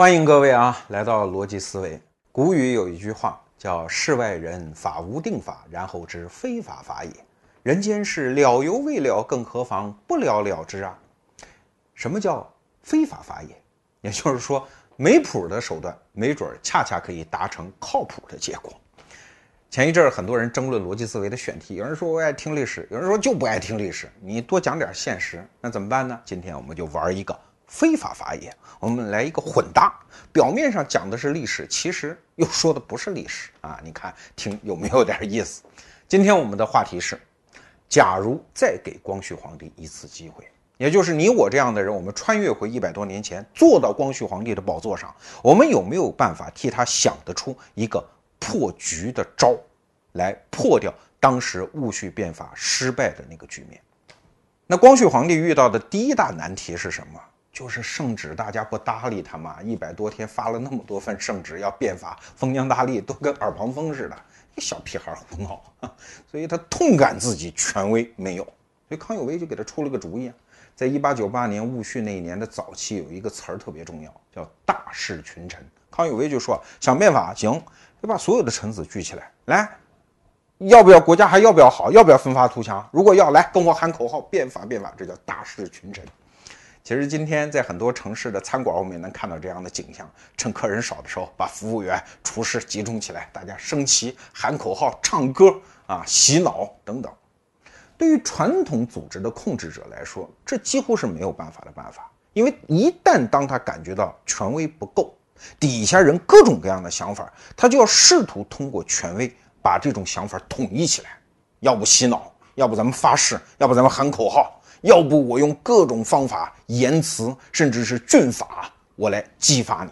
欢迎各位啊，来到逻辑思维。古语有一句话叫“世外人，法无定法，然后知非法法也。人间事了犹未了，更何况不了了之啊？”什么叫非法法也？也就是说，没谱的手段，没准恰恰可以达成靠谱的结果。前一阵儿，很多人争论逻辑思维的选题，有人说我爱听历史，有人说就不爱听历史。你多讲点现实，那怎么办呢？今天我们就玩一个。非法法也，我们来一个混搭。表面上讲的是历史，其实又说的不是历史啊！你看，听有没有点意思？今天我们的话题是：假如再给光绪皇帝一次机会，也就是你我这样的人，我们穿越回一百多年前，坐到光绪皇帝的宝座上，我们有没有办法替他想得出一个破局的招，来破掉当时戊戌变法失败的那个局面？那光绪皇帝遇到的第一大难题是什么？就是圣旨，大家不搭理他嘛。一百多天发了那么多份圣旨，要变法，封疆大吏都跟耳旁风似的，一小屁孩胡闹，所以他痛感自己权威没有。所以康有为就给他出了个主意啊，在一八九八年戊戌那一年的早期，有一个词儿特别重要，叫大事群臣。康有为就说想变法行，就把所有的臣子聚起来，来，要不要国家还要不要好，要不要奋发图强？如果要来，跟我喊口号，变法变法，这叫大事群臣。其实今天在很多城市的餐馆，我们也能看到这样的景象：趁客人少的时候，把服务员、厨师集中起来，大家升旗、喊口号、唱歌啊、洗脑等等。对于传统组织的控制者来说，这几乎是没有办法的办法。因为一旦当他感觉到权威不够，底下人各种各样的想法，他就要试图通过权威把这种想法统一起来。要不洗脑，要不咱们发誓，要不咱们喊口号。要不我用各种方法、言辞，甚至是军法，我来激发你。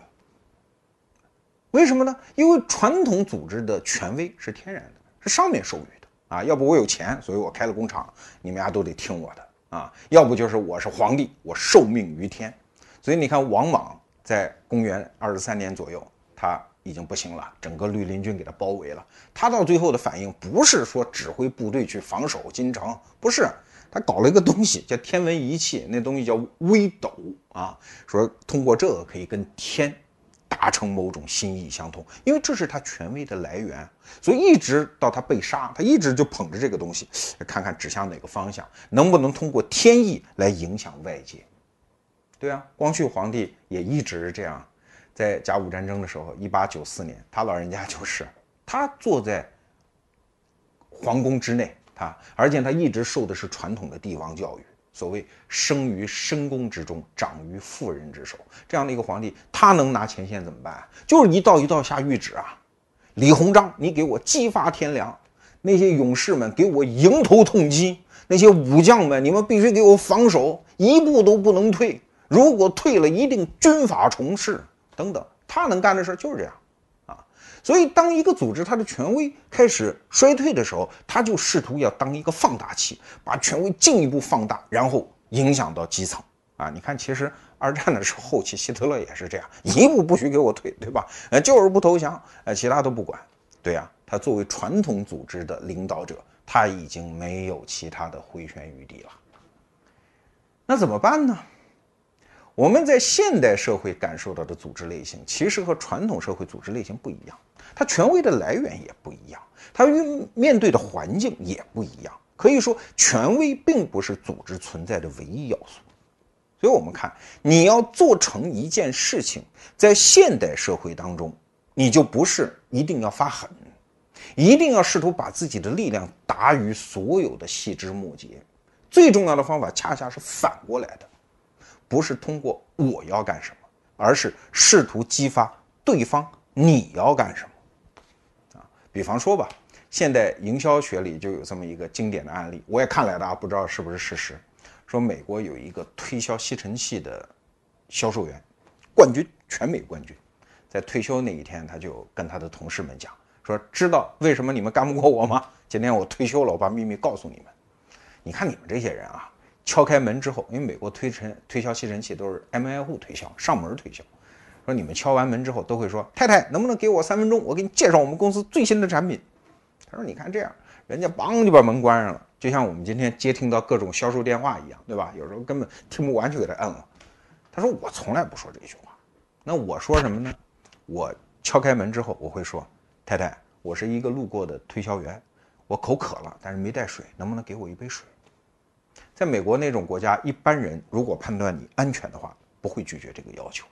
为什么呢？因为传统组织的权威是天然的，是上面授予的啊。要不我有钱，所以我开了工厂，你们家都得听我的啊。要不就是我是皇帝，我受命于天。所以你看，王莽在公元二十三年左右，他已经不行了，整个绿林军给他包围了。他到最后的反应不是说指挥部队去防守京城，不是。他搞了一个东西叫天文仪器，那东西叫微斗啊，说通过这个可以跟天达成某种心意相通，因为这是他权威的来源，所以一直到他被杀，他一直就捧着这个东西，看看指向哪个方向，能不能通过天意来影响外界。对啊，光绪皇帝也一直这样，在甲午战争的时候，一八九四年，他老人家就是他坐在皇宫之内。他，而且他一直受的是传统的帝王教育，所谓生于深宫之中，长于妇人之手，这样的一个皇帝，他能拿前线怎么办？就是一道一道下谕旨啊，李鸿章，你给我激发天良，那些勇士们给我迎头痛击，那些武将们，你们必须给我防守，一步都不能退，如果退了，一定军法从事，等等，他能干的事就是这样。所以，当一个组织它的权威开始衰退的时候，他就试图要当一个放大器，把权威进一步放大，然后影响到基层啊！你看，其实 二战的时候，后期希特勒也是这样，一步不许给我退，对吧？呃，就是不投降，呃，其他都不管。对呀，他作为传统组织的领导者，他已经没有其他的回旋余地了。那怎么办呢？我们在现代社会感受到的组织类型，其实和传统社会组织类型不一样。它权威的来源也不一样，它面面对的环境也不一样。可以说，权威并不是组织存在的唯一要素。所以，我们看，你要做成一件事情，在现代社会当中，你就不是一定要发狠，一定要试图把自己的力量达于所有的细枝末节。最重要的方法，恰恰是反过来的。不是通过我要干什么，而是试图激发对方你要干什么啊？比方说吧，现代营销学里就有这么一个经典的案例，我也看来的啊，不知道是不是事实。说美国有一个推销吸尘器的销售员，冠军，全美冠军，在退休那一天，他就跟他的同事们讲，说知道为什么你们干不过我吗？今天我退休了，我把秘密告诉你们。你看你们这些人啊。敲开门之后，因为美国推陈推销吸尘器都是挨门挨户推销，上门推销。说你们敲完门之后都会说：“太太，能不能给我三分钟，我给你介绍我们公司最新的产品。”他说：“你看这样，人家梆就把门关上了，就像我们今天接听到各种销售电话一样，对吧？有时候根本听不完就给他摁了。”他说：“我从来不说这句话，那我说什么呢？我敲开门之后，我会说：“太太，我是一个路过的推销员，我口渴了，但是没带水，能不能给我一杯水？”在美国那种国家，一般人如果判断你安全的话，不会拒绝这个要求。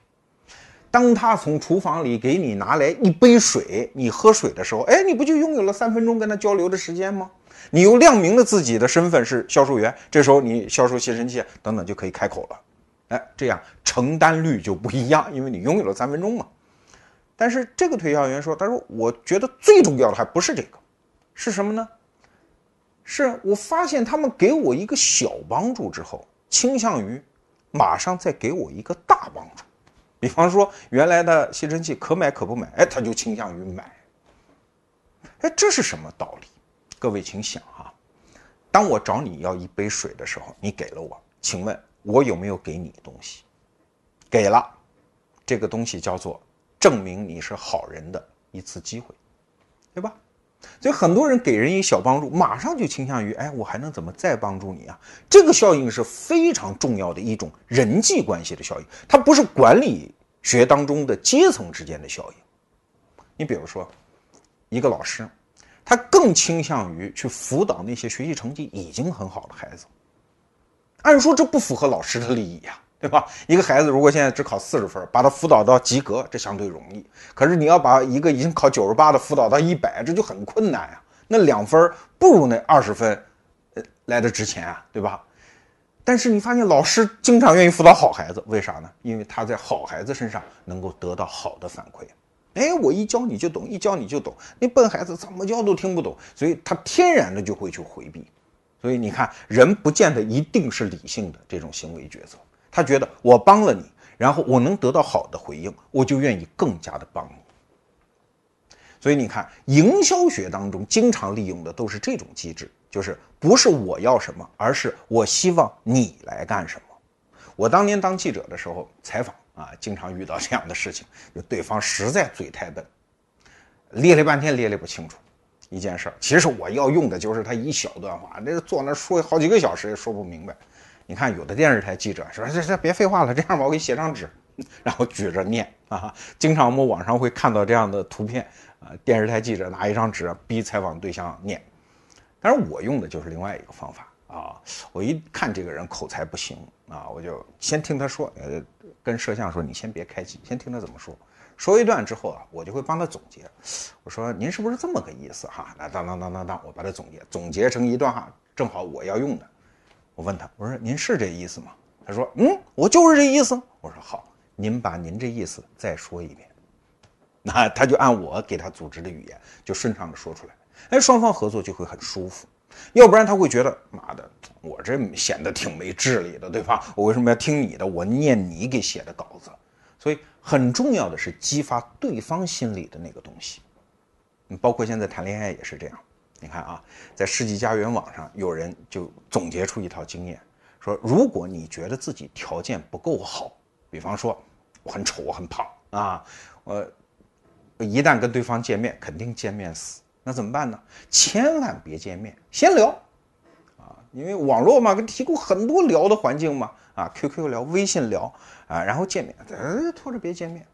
当他从厨房里给你拿来一杯水，你喝水的时候，哎，你不就拥有了三分钟跟他交流的时间吗？你又亮明了自己的身份是销售员，这时候你销售吸尘器等等就可以开口了。哎，这样承担率就不一样，因为你拥有了三分钟嘛。但是这个推销员说：“他说我觉得最重要的还不是这个，是什么呢？是我发现他们给我一个小帮助之后，倾向于马上再给我一个大帮助。比方说原来的吸尘器可买可不买，哎，他就倾向于买。哎，这是什么道理？各位请想哈，当我找你要一杯水的时候，你给了我，请问？”我有没有给你东西？给了，这个东西叫做证明你是好人的一次机会，对吧？所以很多人给人一小帮助，马上就倾向于，哎，我还能怎么再帮助你啊？这个效应是非常重要的一种人际关系的效应，它不是管理学当中的阶层之间的效应。你比如说，一个老师，他更倾向于去辅导那些学习成绩已经很好的孩子。按说这不符合老师的利益呀，对吧？一个孩子如果现在只考四十分，把他辅导到及格，这相对容易。可是你要把一个已经考九十八的辅导到一百，这就很困难呀。那两分不如那二十分，呃，来的值钱啊，对吧？但是你发现老师经常愿意辅导好孩子，为啥呢？因为他在好孩子身上能够得到好的反馈。哎，我一教你就懂，一教你就懂。那笨孩子怎么教都听不懂，所以他天然的就会去回避。所以你看，人不见得一定是理性的这种行为抉择。他觉得我帮了你，然后我能得到好的回应，我就愿意更加的帮你。所以你看，营销学当中经常利用的都是这种机制，就是不是我要什么，而是我希望你来干什么。我当年当记者的时候采访啊，经常遇到这样的事情，就对方实在嘴太笨，咧咧半天咧咧不清楚。一件事儿，其实我要用的就是他一小段话，这坐那说好几个小时也说不明白。你看，有的电视台记者说：“这这别废话了，这样吧，我给你写张纸，然后举着念啊。”经常我们网上会看到这样的图片啊，电视台记者拿一张纸逼采访对象念。但是我用的就是另外一个方法啊，我一看这个人口才不行啊，我就先听他说，呃，跟摄像说：“你先别开机，先听他怎么说。”说一段之后啊，我就会帮他总结。我说：“您是不是这么个意思哈？”那当当当当当，我把它总结总结成一段话，正好我要用的。我问他：“我说您是这意思吗？”他说：“嗯，我就是这意思。”我说：“好，您把您这意思再说一遍。”那他就按我给他组织的语言，就顺畅的说出来。哎，双方合作就会很舒服。要不然他会觉得：“妈的，我这显得挺没智力的，对吧？我为什么要听你的？我念你给写的稿子。”所以很重要的是激发对方心里的那个东西，你包括现在谈恋爱也是这样。你看啊，在世纪佳缘网上，有人就总结出一套经验，说如果你觉得自己条件不够好，比方说我很丑，我很胖啊，我一旦跟对方见面，肯定见面死，那怎么办呢？千万别见面，先聊啊，因为网络嘛，给提供很多聊的环境嘛。啊，QQ 聊，微信聊，啊，然后见面，呃，拖着别见面，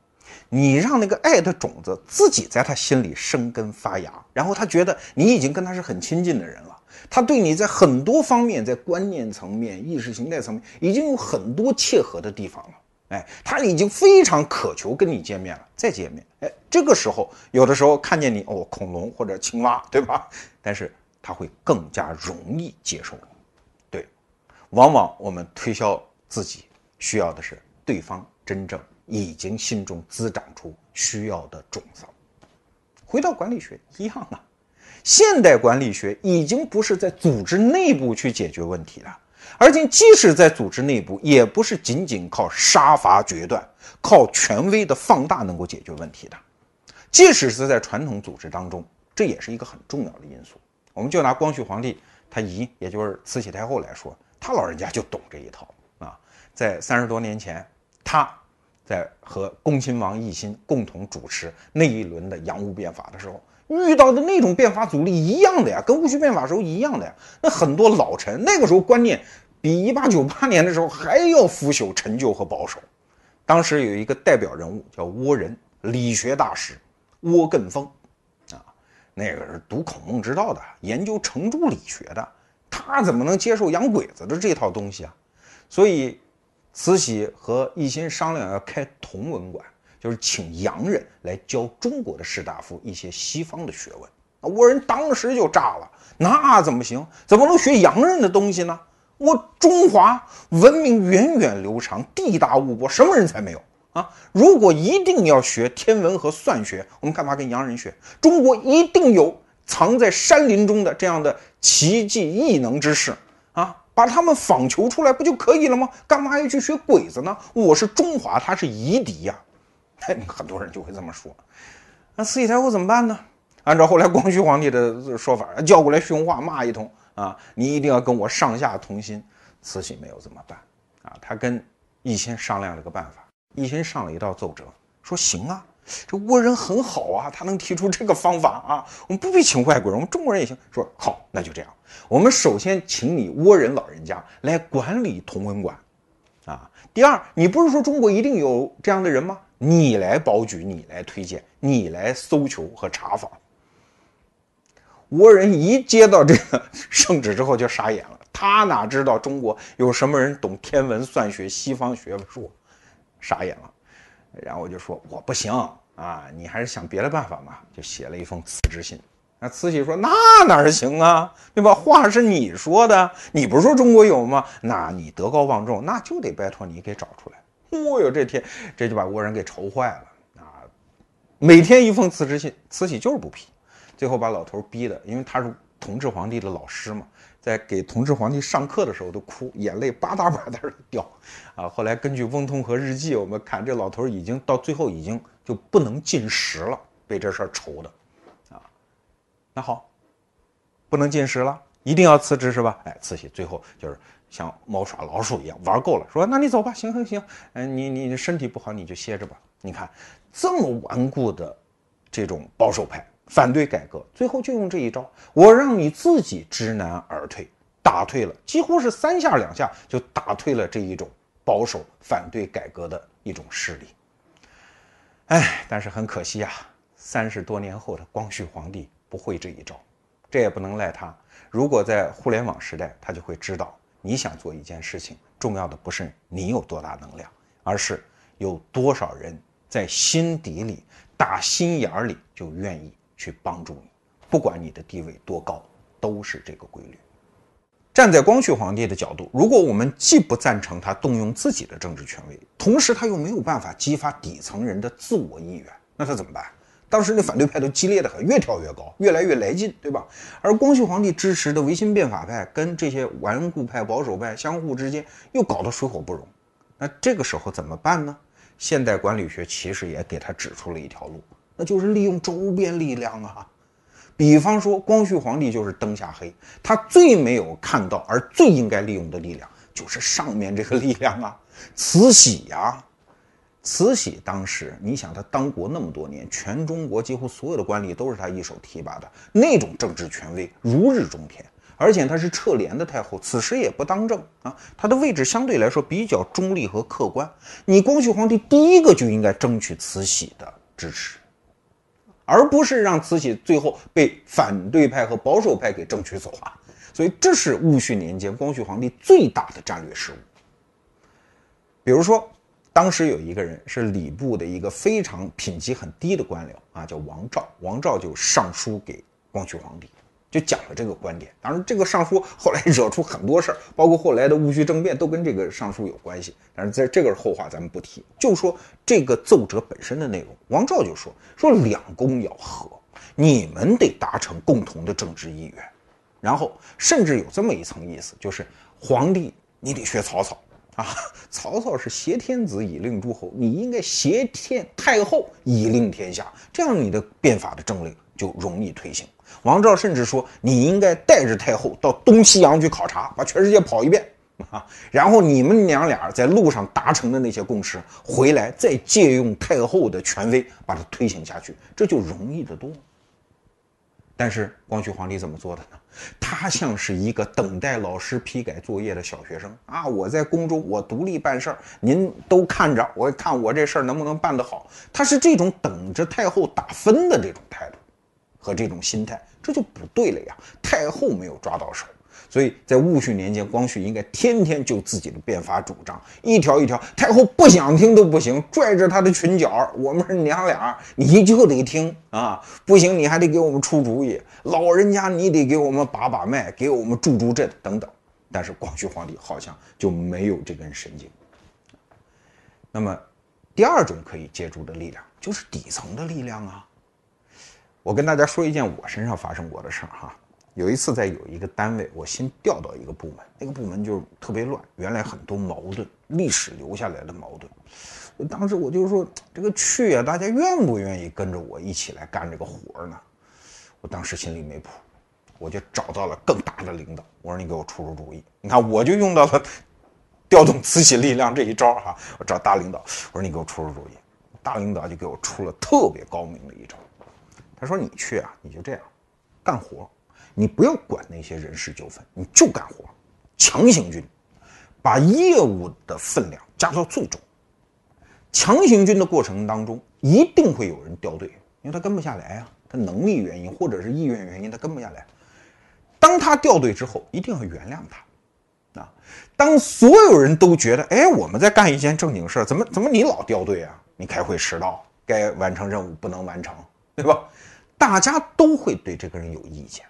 你让那个爱的种子自己在他心里生根发芽，然后他觉得你已经跟他是很亲近的人了，他对你在很多方面，在观念层面、意识形态层面，已经有很多切合的地方了，哎，他已经非常渴求跟你见面了，再见面，哎，这个时候有的时候看见你哦，恐龙或者青蛙，对吧？但是他会更加容易接受你，对，往往我们推销。自己需要的是对方真正已经心中滋长出需要的种子。回到管理学一样啊，现代管理学已经不是在组织内部去解决问题了，而且即使在组织内部，也不是仅仅靠杀伐决断、靠权威的放大能够解决问题的。即使是在传统组织当中，这也是一个很重要的因素。我们就拿光绪皇帝他姨，也就是慈禧太后来说，他老人家就懂这一套啊。在三十多年前，他在和恭亲王奕欣共同主持那一轮的洋务变法的时候，遇到的那种变法阻力一样的呀，跟戊戌变法时候一样的呀。那很多老臣那个时候观念比一八九八年的时候还要腐朽、陈旧和保守。当时有一个代表人物叫倭人，理学大师倭艮峰，啊，那个是读孔孟之道的，研究程朱理学的，他怎么能接受洋鬼子的这套东西啊？所以，慈禧和奕欣商量要开同文馆，就是请洋人来教中国的士大夫一些西方的学问。那倭人当时就炸了，那怎么行？怎么能学洋人的东西呢？我中华文明源远流长，地大物博，什么人才没有啊？如果一定要学天文和算学，我们干嘛跟洋人学？中国一定有藏在山林中的这样的奇迹异能之士啊，把他们访求出来不就可以了吗？干嘛要去学鬼子呢？我是中华，他是夷狄呀！很多人就会这么说。那慈禧太后怎么办呢？按照后来光绪皇帝的说法，叫过来训话，骂一通啊！你一定要跟我上下同心。慈禧没有这么办啊，他跟奕欣商量了个办法。奕欣上了一道奏折，说行啊，这倭人很好啊，他能提出这个方法啊，我们不必请外国人，我们中国人也行。说好，那就这样，我们首先请你倭人老人家来管理同文馆，啊，第二，你不是说中国一定有这样的人吗？你来保举，你来推荐，你来搜求和查访。倭人一接到这个圣旨之后就傻眼了，他哪知道中国有什么人懂天文算学、西方学术，傻眼了。然后我就说我不行啊，你还是想别的办法嘛，就写了一封辞职信。那慈禧说那哪行啊，对吧？话是你说的，你不是说中国有吗？那你德高望重，那就得拜托你给找出来。哦哟，这天这就把倭人给愁坏了啊！每天一封辞职信，慈禧就是不批。最后把老头逼的，因为他是同治皇帝的老师嘛，在给同治皇帝上课的时候都哭，眼泪吧嗒吧嗒的掉，啊，后来根据翁同和日记，我们看这老头已经到最后已经就不能进食了，被这事儿愁的，啊，那好，不能进食了，一定要辞职是吧？哎，慈禧最后就是像猫耍老鼠一样玩够了，说那你走吧，行行行，嗯，你你身体不好你就歇着吧。你看这么顽固的这种保守派。反对改革，最后就用这一招，我让你自己知难而退，打退了，几乎是三下两下就打退了这一种保守反对改革的一种势力。哎，但是很可惜啊，三十多年后的光绪皇帝不会这一招，这也不能赖他。如果在互联网时代，他就会知道，你想做一件事情，重要的不是你有多大能量，而是有多少人在心底里打心眼里就愿意。去帮助你，不管你的地位多高，都是这个规律。站在光绪皇帝的角度，如果我们既不赞成他动用自己的政治权威，同时他又没有办法激发底层人的自我意愿，那他怎么办？当时那反对派都激烈的很，越跳越高，越来越来劲，对吧？而光绪皇帝支持的维新变法派跟这些顽固派、保守派相互之间又搞得水火不容。那这个时候怎么办呢？现代管理学其实也给他指出了一条路。那就是利用周边力量啊，比方说光绪皇帝就是灯下黑，他最没有看到而最应该利用的力量就是上面这个力量啊，慈禧呀，慈禧当时你想他当国那么多年，全中国几乎所有的官吏都是他一手提拔的，那种政治权威如日中天，而且他是撤帘的太后，此时也不当政啊，他的位置相对来说比较中立和客观，你光绪皇帝第一个就应该争取慈禧的支持。而不是让慈禧最后被反对派和保守派给争取走啊！所以这是戊戌年间光绪皇帝最大的战略失误。比如说，当时有一个人是礼部的一个非常品级很低的官僚啊，叫王照。王照就上书给光绪皇帝。就讲了这个观点，当然这个上书后来惹出很多事儿，包括后来的戊戌政变都跟这个上书有关系。但是在这个后话，咱们不提。就说这个奏折本身的内容，王照就说说两宫要和，你们得达成共同的政治意愿。然后甚至有这么一层意思，就是皇帝你得学曹操啊，曹操是挟天子以令诸侯，你应该挟天太后以令天下，这样你的变法的政令就容易推行。王照甚至说：“你应该带着太后到东西洋去考察，把全世界跑一遍啊！然后你们娘俩在路上达成的那些共识，回来再借用太后的权威把它推行下去，这就容易得多。”但是光绪皇帝怎么做的呢？他像是一个等待老师批改作业的小学生啊！我在宫中，我独立办事儿，您都看着，我看我这事儿能不能办得好。他是这种等着太后打分的这种态度和这种心态，这就不对了呀！太后没有抓到手。所以在戊戌年间，光绪应该天天就自己的变法主张，一条一条，太后不想听都不行，拽着她的裙角，我们是娘俩，你就得听啊，不行你还得给我们出主意，老人家你得给我们把把脉，给我们助助阵等等。但是光绪皇帝好像就没有这根神经。那么，第二种可以借助的力量就是底层的力量啊。我跟大家说一件我身上发生过的事儿哈。有一次，在有一个单位，我新调到一个部门，那个部门就特别乱，原来很多矛盾，历史留下来的矛盾。当时我就说，这个去啊，大家愿不愿意跟着我一起来干这个活呢？我当时心里没谱，我就找到了更大的领导，我说你给我出出主意。你看，我就用到了调动慈禧力量这一招哈。我找大领导，我说你给我出出主意。大领导就给我出了特别高明的一招，他说你去啊，你就这样干活。你不要管那些人事纠纷，你就干活，强行军，把业务的分量加到最重。强行军的过程当中，一定会有人掉队，因为他跟不下来啊，他能力原因或者是意愿原因，他跟不下来。当他掉队之后，一定要原谅他。啊，当所有人都觉得，哎，我们在干一件正经事儿，怎么怎么你老掉队啊？你开会迟到，该完成任务不能完成，对吧？大家都会对这个人有意见。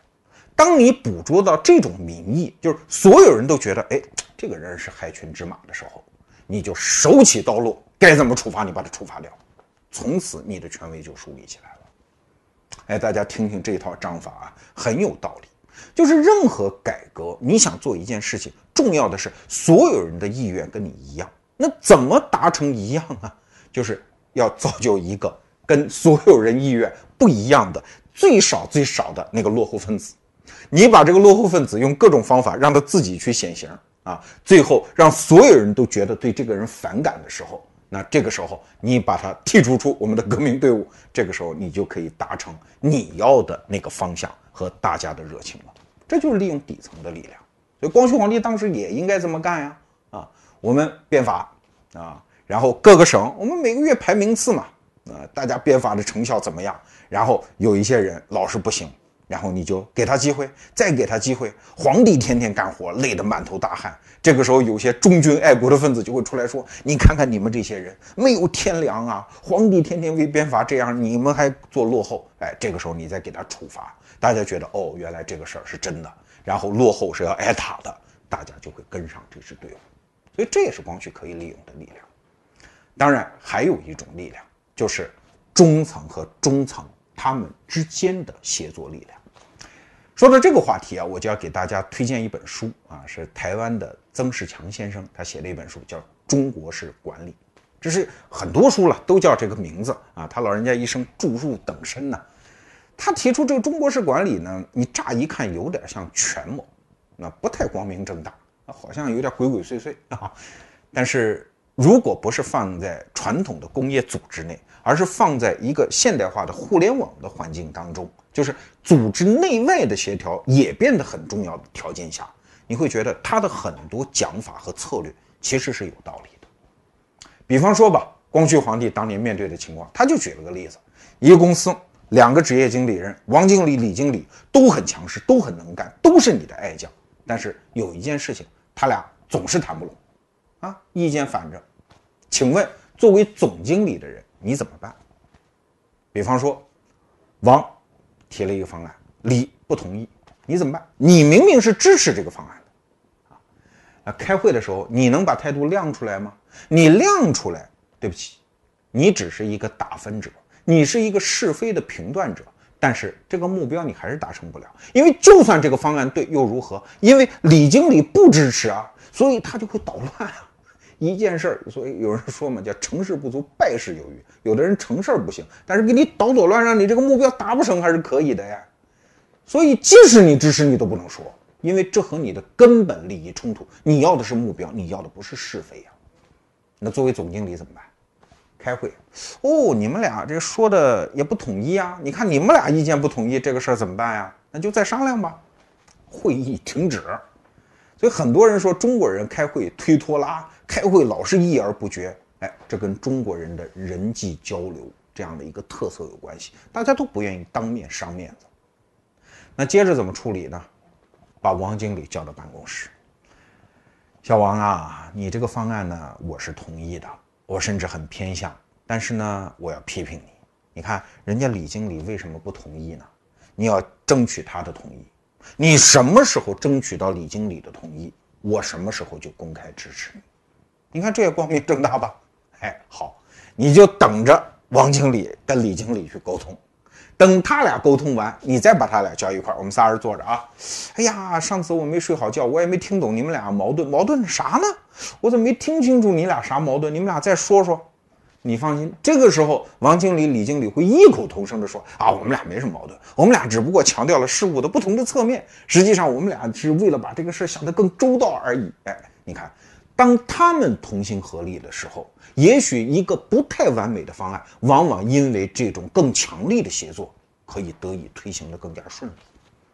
当你捕捉到这种民意，就是所有人都觉得，哎，这个人是害群之马的时候，你就手起刀落，该怎么处罚你把他处罚掉，从此你的权威就树立起来了。哎，大家听听这套章法啊，很有道理。就是任何改革，你想做一件事情，重要的是所有人的意愿跟你一样。那怎么达成一样啊？就是要造就一个跟所有人意愿不一样的最少最少的那个落后分子。你把这个落后分子用各种方法让他自己去显形啊，最后让所有人都觉得对这个人反感的时候，那这个时候你把他剔除出我们的革命队伍，这个时候你就可以达成你要的那个方向和大家的热情了。这就是利用底层的力量。所以光绪皇帝当时也应该这么干呀啊，我们变法啊，然后各个省我们每个月排名次嘛啊，大家变法的成效怎么样？然后有一些人老是不行。然后你就给他机会，再给他机会。皇帝天天干活，累得满头大汗。这个时候，有些忠君爱国的分子就会出来说：“你看看你们这些人，没有天良啊！皇帝天天为变法，这样你们还做落后。”哎，这个时候你再给他处罚，大家觉得哦，原来这个事儿是真的。然后落后是要挨打的，大家就会跟上这支队伍。所以这也是光绪可以利用的力量。当然，还有一种力量，就是中层和中层他们之间的协作力量。说到这个话题啊，我就要给大家推荐一本书啊，是台湾的曾仕强先生他写的一本书，叫《中国式管理》。这是很多书了都叫这个名字啊，他老人家一生著述等身呢。他提出这个中国式管理呢，你乍一看有点像权谋，那不太光明正大，好像有点鬼鬼祟祟啊。但是如果不是放在传统的工业组织内，而是放在一个现代化的互联网的环境当中。就是组织内外的协调也变得很重要的条件下，你会觉得他的很多讲法和策略其实是有道理的。比方说吧，光绪皇帝当年面对的情况，他就举了个例子：一个公司两个职业经理人，王经理、李经理都很强势，都很能干，都是你的爱将，但是有一件事情，他俩总是谈不拢，啊，意见反着。请问，作为总经理的人，你怎么办？比方说，王。提了一个方案，李不同意，你怎么办？你明明是支持这个方案的，啊，啊，开会的时候你能把态度亮出来吗？你亮出来，对不起，你只是一个打分者，你是一个是非的评断者，但是这个目标你还是达成不了，因为就算这个方案对又如何？因为李经理不支持啊，所以他就会捣乱啊。一件事儿，所以有人说嘛，叫成事不足败事有余。有的人成事儿不行，但是给你捣捣乱，让你这个目标达不成，还是可以的呀。所以即使你支持，你都不能说，因为这和你的根本利益冲突。你要的是目标，你要的不是是非呀。那作为总经理怎么办？开会。哦，你们俩这说的也不统一啊！你看你们俩意见不统一，这个事儿怎么办呀？那就再商量吧。会议停止。所以很多人说中国人开会推拖拉，开会老是议而不决。哎，这跟中国人的人际交流这样的一个特色有关系。大家都不愿意当面伤面子。那接着怎么处理呢？把王经理叫到办公室。小王啊，你这个方案呢，我是同意的，我甚至很偏向。但是呢，我要批评你。你看人家李经理为什么不同意呢？你要争取他的同意。你什么时候争取到李经理的同意，我什么时候就公开支持你。你看这也光明正大吧？哎，好，你就等着王经理跟李经理去沟通，等他俩沟通完，你再把他俩叫一块儿，我们仨人坐着啊。哎呀，上次我没睡好觉，我也没听懂你们俩矛盾，矛盾啥呢？我怎么没听清楚你俩啥矛盾？你们俩再说说。你放心，这个时候王经理、李经理会异口同声地说：“啊，我们俩没什么矛盾，我们俩只不过强调了事物的不同的侧面，实际上我们俩是为了把这个事想得更周到而已。”哎，你看，当他们同心合力的时候，也许一个不太完美的方案，往往因为这种更强力的协作，可以得以推行的更加顺利。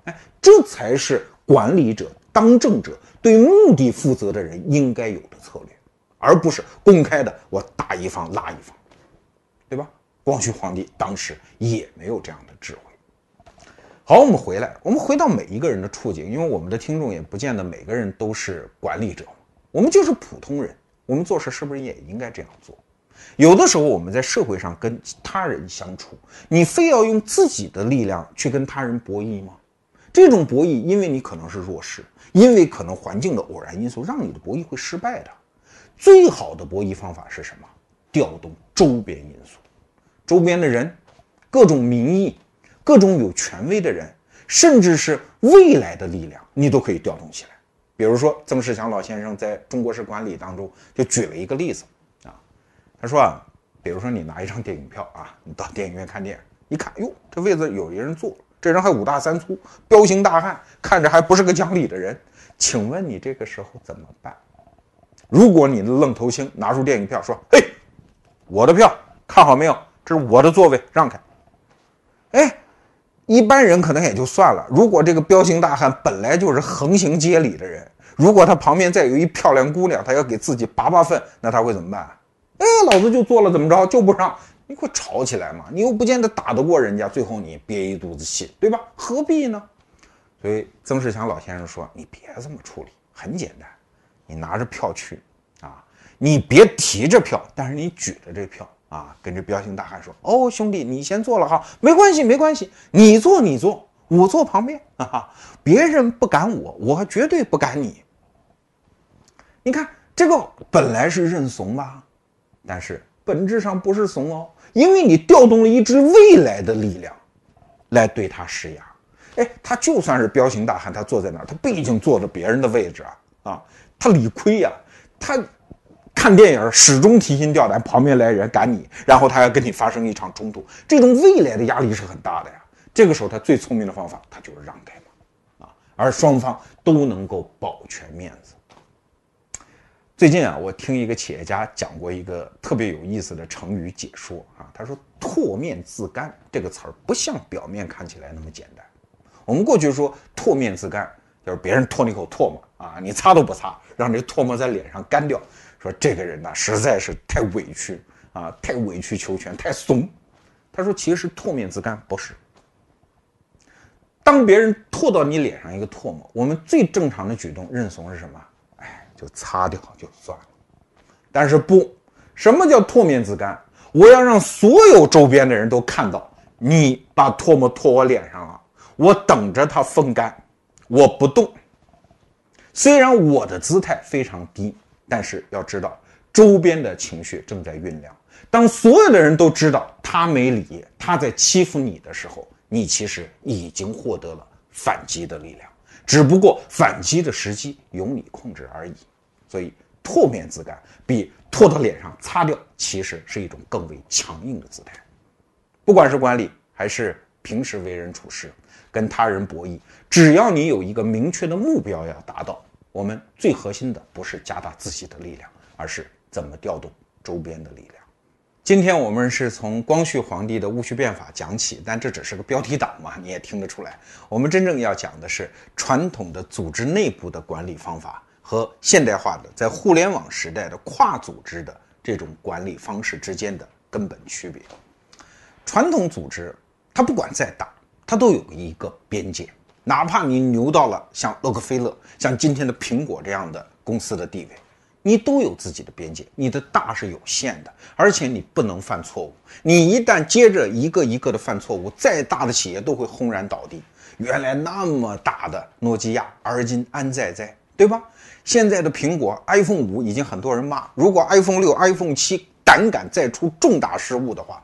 哎，这才是管理者、当政者对目的负责的人应该有的策略。而不是公开的，我打一方拉一方，对吧？光绪皇帝当时也没有这样的智慧。好，我们回来，我们回到每一个人的处境，因为我们的听众也不见得每个人都是管理者，我们就是普通人，我们做事是不是也应该这样做？有的时候我们在社会上跟他人相处，你非要用自己的力量去跟他人博弈吗？这种博弈，因为你可能是弱势，因为可能环境的偶然因素，让你的博弈会失败的。最好的博弈方法是什么？调动周边因素，周边的人，各种民意，各种有权威的人，甚至是未来的力量，你都可以调动起来。比如说，曾仕强老先生在中国式管理当中就举了一个例子啊，他说啊，比如说你拿一张电影票啊，你到电影院看电影，一看，哟，这位子有一人坐，这人还五大三粗，彪形大汉，看着还不是个讲理的人，请问你这个时候怎么办？如果你的愣头青拿出电影票说：“嘿，我的票看好没有？这是我的座位，让开。”哎，一般人可能也就算了。如果这个彪形大汉本来就是横行街里的人，如果他旁边再有一漂亮姑娘，他要给自己拔拔粪，那他会怎么办？哎，老子就做了，怎么着就不让？你会吵起来嘛？你又不见得打得过人家，最后你憋一肚子气，对吧？何必呢？所以曾仕强老先生说：“你别这么处理，很简单。”你拿着票去，啊，你别提着票，但是你举着这票啊，跟这彪形大汉说：“哦，兄弟，你先坐了哈，没关系，没关系，你坐你坐，我坐旁边，哈哈，别人不赶我，我绝对不赶你。你看这个本来是认怂吧，但是本质上不是怂哦，因为你调动了一支未来的力量来对他施压。哎，他就算是彪形大汉，他坐在那儿，他毕竟坐着别人的位置啊，啊。”他理亏呀，他看电影始终提心吊胆，旁边来人赶你，然后他要跟你发生一场冲突，这种未来的压力是很大的呀。这个时候他最聪明的方法，他就是让开嘛，啊，而双方都能够保全面子。最近啊，我听一个企业家讲过一个特别有意思的成语解说啊，他说“唾面自干”这个词儿不像表面看起来那么简单。我们过去说“唾面自干”。就是别人吐你口唾沫啊，你擦都不擦，让这唾沫在脸上干掉。说这个人呢，实在是太委屈啊，太委曲求全，太怂。他说，其实唾面自干不是。当别人吐到你脸上一个唾沫，我们最正常的举动认怂是什么？哎，就擦掉就算了。但是不，什么叫唾面自干？我要让所有周边的人都看到你把唾沫吐我脸上了，我等着它风干。我不动，虽然我的姿态非常低，但是要知道周边的情绪正在酝酿。当所有的人都知道他没理，他在欺负你的时候，你其实已经获得了反击的力量，只不过反击的时机由你控制而已。所以唾面自干比唾到脸上擦掉，其实是一种更为强硬的姿态。不管是管理还是平时为人处事。跟他人博弈，只要你有一个明确的目标要达到，我们最核心的不是加大自己的力量，而是怎么调动周边的力量。今天我们是从光绪皇帝的戊戌变法讲起，但这只是个标题党嘛，你也听得出来。我们真正要讲的是传统的组织内部的管理方法和现代化的在互联网时代的跨组织的这种管理方式之间的根本区别。传统组织它不管再大，它都有一个边界，哪怕你牛到了像洛克菲勒、像今天的苹果这样的公司的地位。你都有自己的边界，你的大是有限的，而且你不能犯错误。你一旦接着一个一个的犯错误，再大的企业都会轰然倒地。原来那么大的诺基亚，而今安在在，对吧？现在的苹果 iPhone 五已经很多人骂，如果 iPhone 六、iPhone 七胆敢再出重大失误的话，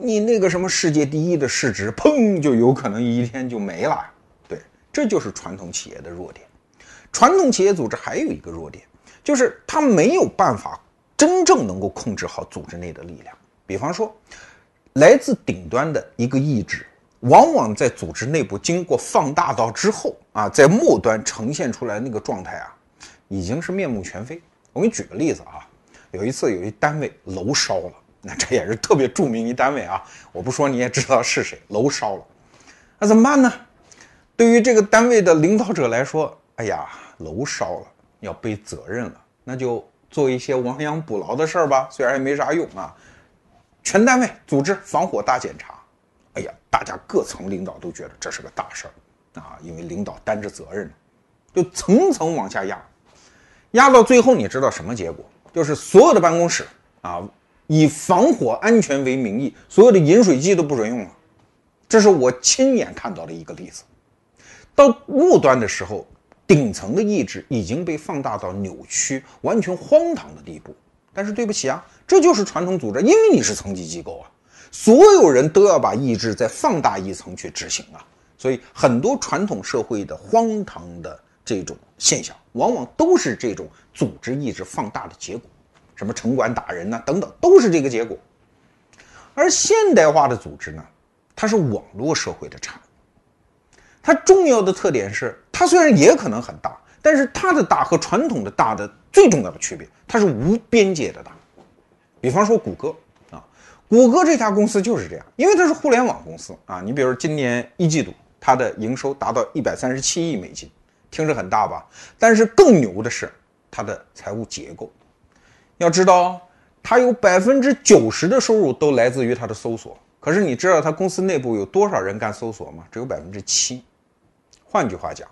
你那个什么世界第一的市值，砰就有可能一天就没了。对，这就是传统企业的弱点。传统企业组织还有一个弱点。就是他没有办法真正能够控制好组织内的力量。比方说，来自顶端的一个意志，往往在组织内部经过放大到之后啊，在末端呈现出来那个状态啊，已经是面目全非。我给你举个例子啊，有一次有一单位楼烧了，那这也是特别著名一单位啊，我不说你也知道是谁。楼烧了，那怎么办呢？对于这个单位的领导者来说，哎呀，楼烧了。要背责任了，那就做一些亡羊补牢的事儿吧。虽然也没啥用啊，全单位组织防火大检查。哎呀，大家各层领导都觉得这是个大事儿啊，因为领导担着责任，就层层往下压，压到最后，你知道什么结果？就是所有的办公室啊，以防火安全为名义，所有的饮水机都不准用了。这是我亲眼看到的一个例子。到末端的时候。顶层的意志已经被放大到扭曲、完全荒唐的地步。但是对不起啊，这就是传统组织，因为你是层级机构啊，所有人都要把意志再放大一层去执行啊。所以很多传统社会的荒唐的这种现象，往往都是这种组织意志放大的结果。什么城管打人呐，等等，都是这个结果。而现代化的组织呢，它是网络社会的产物。它重要的特点是，它虽然也可能很大，但是它的大和传统的大的最重要的区别，它是无边界的大。比方说谷歌啊，谷歌这家公司就是这样，因为它是互联网公司啊。你比如今年一季度，它的营收达到一百三十七亿美金，听着很大吧？但是更牛的是它的财务结构。要知道，他有百分之九十的收入都来自于他的搜索。可是你知道他公司内部有多少人干搜索吗？只有百分之七。换句话讲，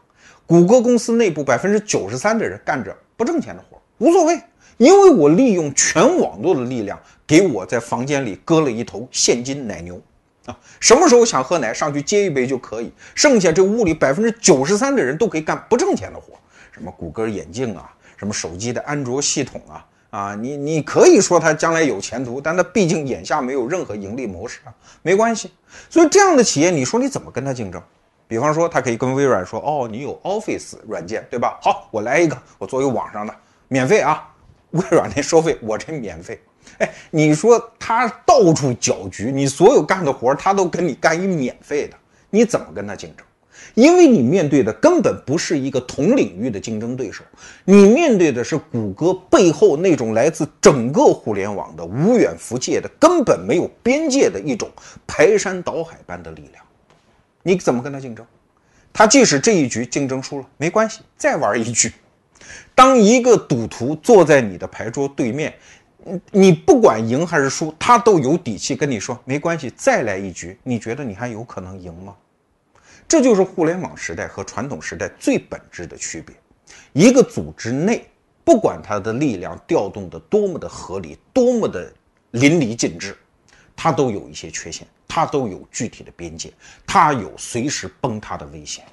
谷歌公司内部百分之九十三的人干着不挣钱的活，无所谓，因为我利用全网络的力量，给我在房间里割了一头现金奶牛，啊，什么时候想喝奶上去接一杯就可以。剩下这屋里百分之九十三的人都可以干不挣钱的活，什么谷歌眼镜啊，什么手机的安卓系统啊，啊，你你可以说它将来有前途，但它毕竟眼下没有任何盈利模式啊，没关系。所以这样的企业，你说你怎么跟它竞争？比方说，他可以跟微软说：“哦，你有 Office 软件，对吧？好，我来一个，我作为网上的，免费啊。微软那收费，我这免费。哎，你说他到处搅局，你所有干的活他都跟你干一免费的，你怎么跟他竞争？因为你面对的根本不是一个同领域的竞争对手，你面对的是谷歌背后那种来自整个互联网的无远弗届的、根本没有边界的一种排山倒海般的力量。”你怎么跟他竞争？他即使这一局竞争输了，没关系，再玩一局。当一个赌徒坐在你的牌桌对面，你不管赢还是输，他都有底气跟你说没关系，再来一局。你觉得你还有可能赢吗？这就是互联网时代和传统时代最本质的区别。一个组织内，不管它的力量调动的多么的合理，多么的淋漓尽致，它都有一些缺陷。它都有具体的边界，它有随时崩塌的危险。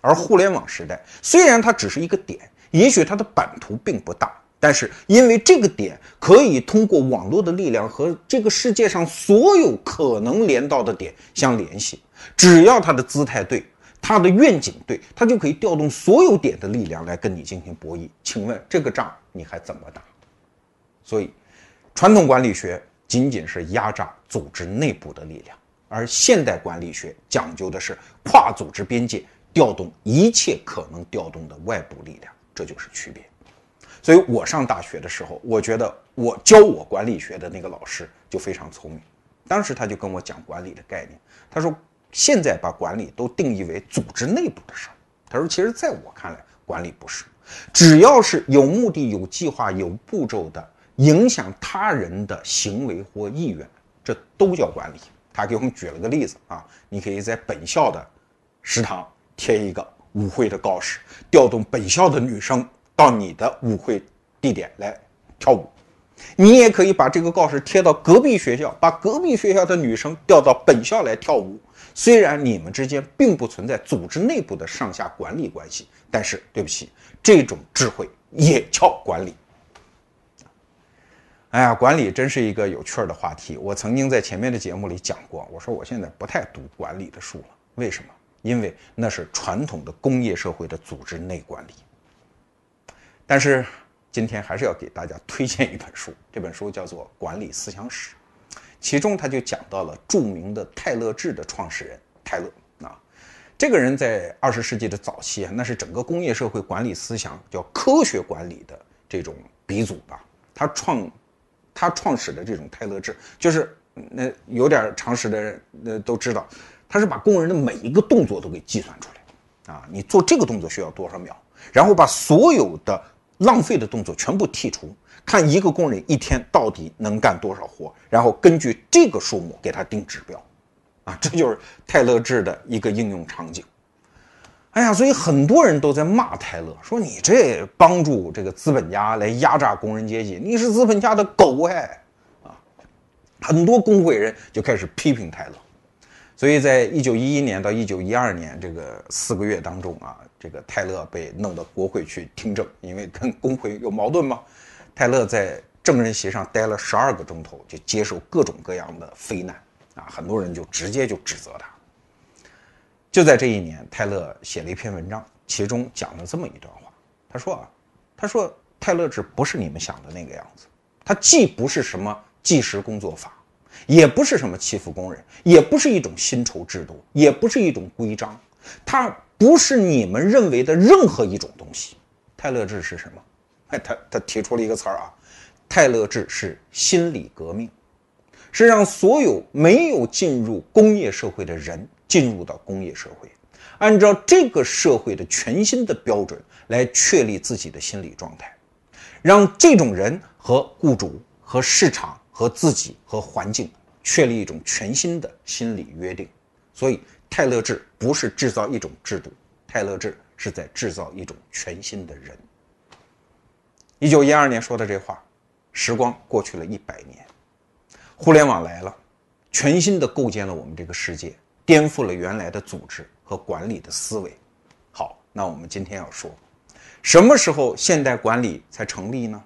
而互联网时代虽然它只是一个点，也许它的版图并不大，但是因为这个点可以通过网络的力量和这个世界上所有可能连到的点相联系，只要他的姿态对，他的愿景对，他就可以调动所有点的力量来跟你进行博弈。请问这个仗你还怎么打？所以，传统管理学。仅仅是压榨组织内部的力量，而现代管理学讲究的是跨组织边界，调动一切可能调动的外部力量，这就是区别。所以我上大学的时候，我觉得我教我管理学的那个老师就非常聪明。当时他就跟我讲管理的概念，他说现在把管理都定义为组织内部的事儿。他说，其实在我看来，管理不是，只要是有目的、有计划、有步骤的影响他人的行为或意愿，这都叫管理。他给我们举了个例子啊，你可以在本校的食堂贴一个舞会的告示，调动本校的女生到你的舞会地点来跳舞。你也可以把这个告示贴到隔壁学校，把隔壁学校的女生调到本校来跳舞。虽然你们之间并不存在组织内部的上下管理关系，但是对不起，这种智慧也叫管理。哎呀，管理真是一个有趣儿的话题。我曾经在前面的节目里讲过，我说我现在不太读管理的书了。为什么？因为那是传统的工业社会的组织内管理。但是今天还是要给大家推荐一本书，这本书叫做《管理思想史》，其中他就讲到了著名的泰勒制的创始人泰勒啊，这个人在二十世纪的早期啊，那是整个工业社会管理思想叫科学管理的这种鼻祖吧。他创他创始的这种泰勒制，就是那有点常识的人那都知道，他是把工人的每一个动作都给计算出来，啊，你做这个动作需要多少秒，然后把所有的浪费的动作全部剔除，看一个工人一天到底能干多少活，然后根据这个数目给他定指标，啊，这就是泰勒制的一个应用场景。哎呀，所以很多人都在骂泰勒，说你这帮助这个资本家来压榨工人阶级，你是资本家的狗哎！啊，很多工会人就开始批评泰勒。所以在一九一一年到一九一二年这个四个月当中啊，这个泰勒被弄到国会去听证，因为跟工会有矛盾嘛。泰勒在证人席上待了十二个钟头，就接受各种各样的非难啊，很多人就直接就指责他。就在这一年，泰勒写了一篇文章，其中讲了这么一段话。他说啊，他说泰勒制不是你们想的那个样子，它既不是什么计时工作法，也不是什么欺负工人，也不是一种薪酬制度，也不是一种规章，它不是你们认为的任何一种东西。泰勒制是什么？哎，他他提出了一个词儿啊，泰勒制是心理革命，是让所有没有进入工业社会的人。进入到工业社会，按照这个社会的全新的标准来确立自己的心理状态，让这种人和雇主、和市场、和自己、和环境确立一种全新的心理约定。所以，泰勒制不是制造一种制度，泰勒制是在制造一种全新的人。一九一二年说的这话，时光过去了一百年，互联网来了，全新的构建了我们这个世界。颠覆了原来的组织和管理的思维。好，那我们今天要说，什么时候现代管理才成立呢？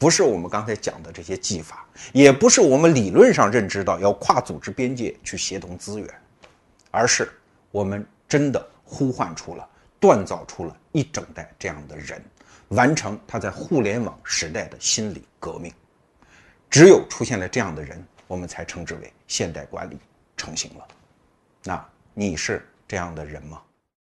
不是我们刚才讲的这些技法，也不是我们理论上认知到要跨组织边界去协同资源，而是我们真的呼唤出了、锻造出了一整代这样的人，完成他在互联网时代的心理革命。只有出现了这样的人，我们才称之为现代管理成型了。那你是这样的人吗？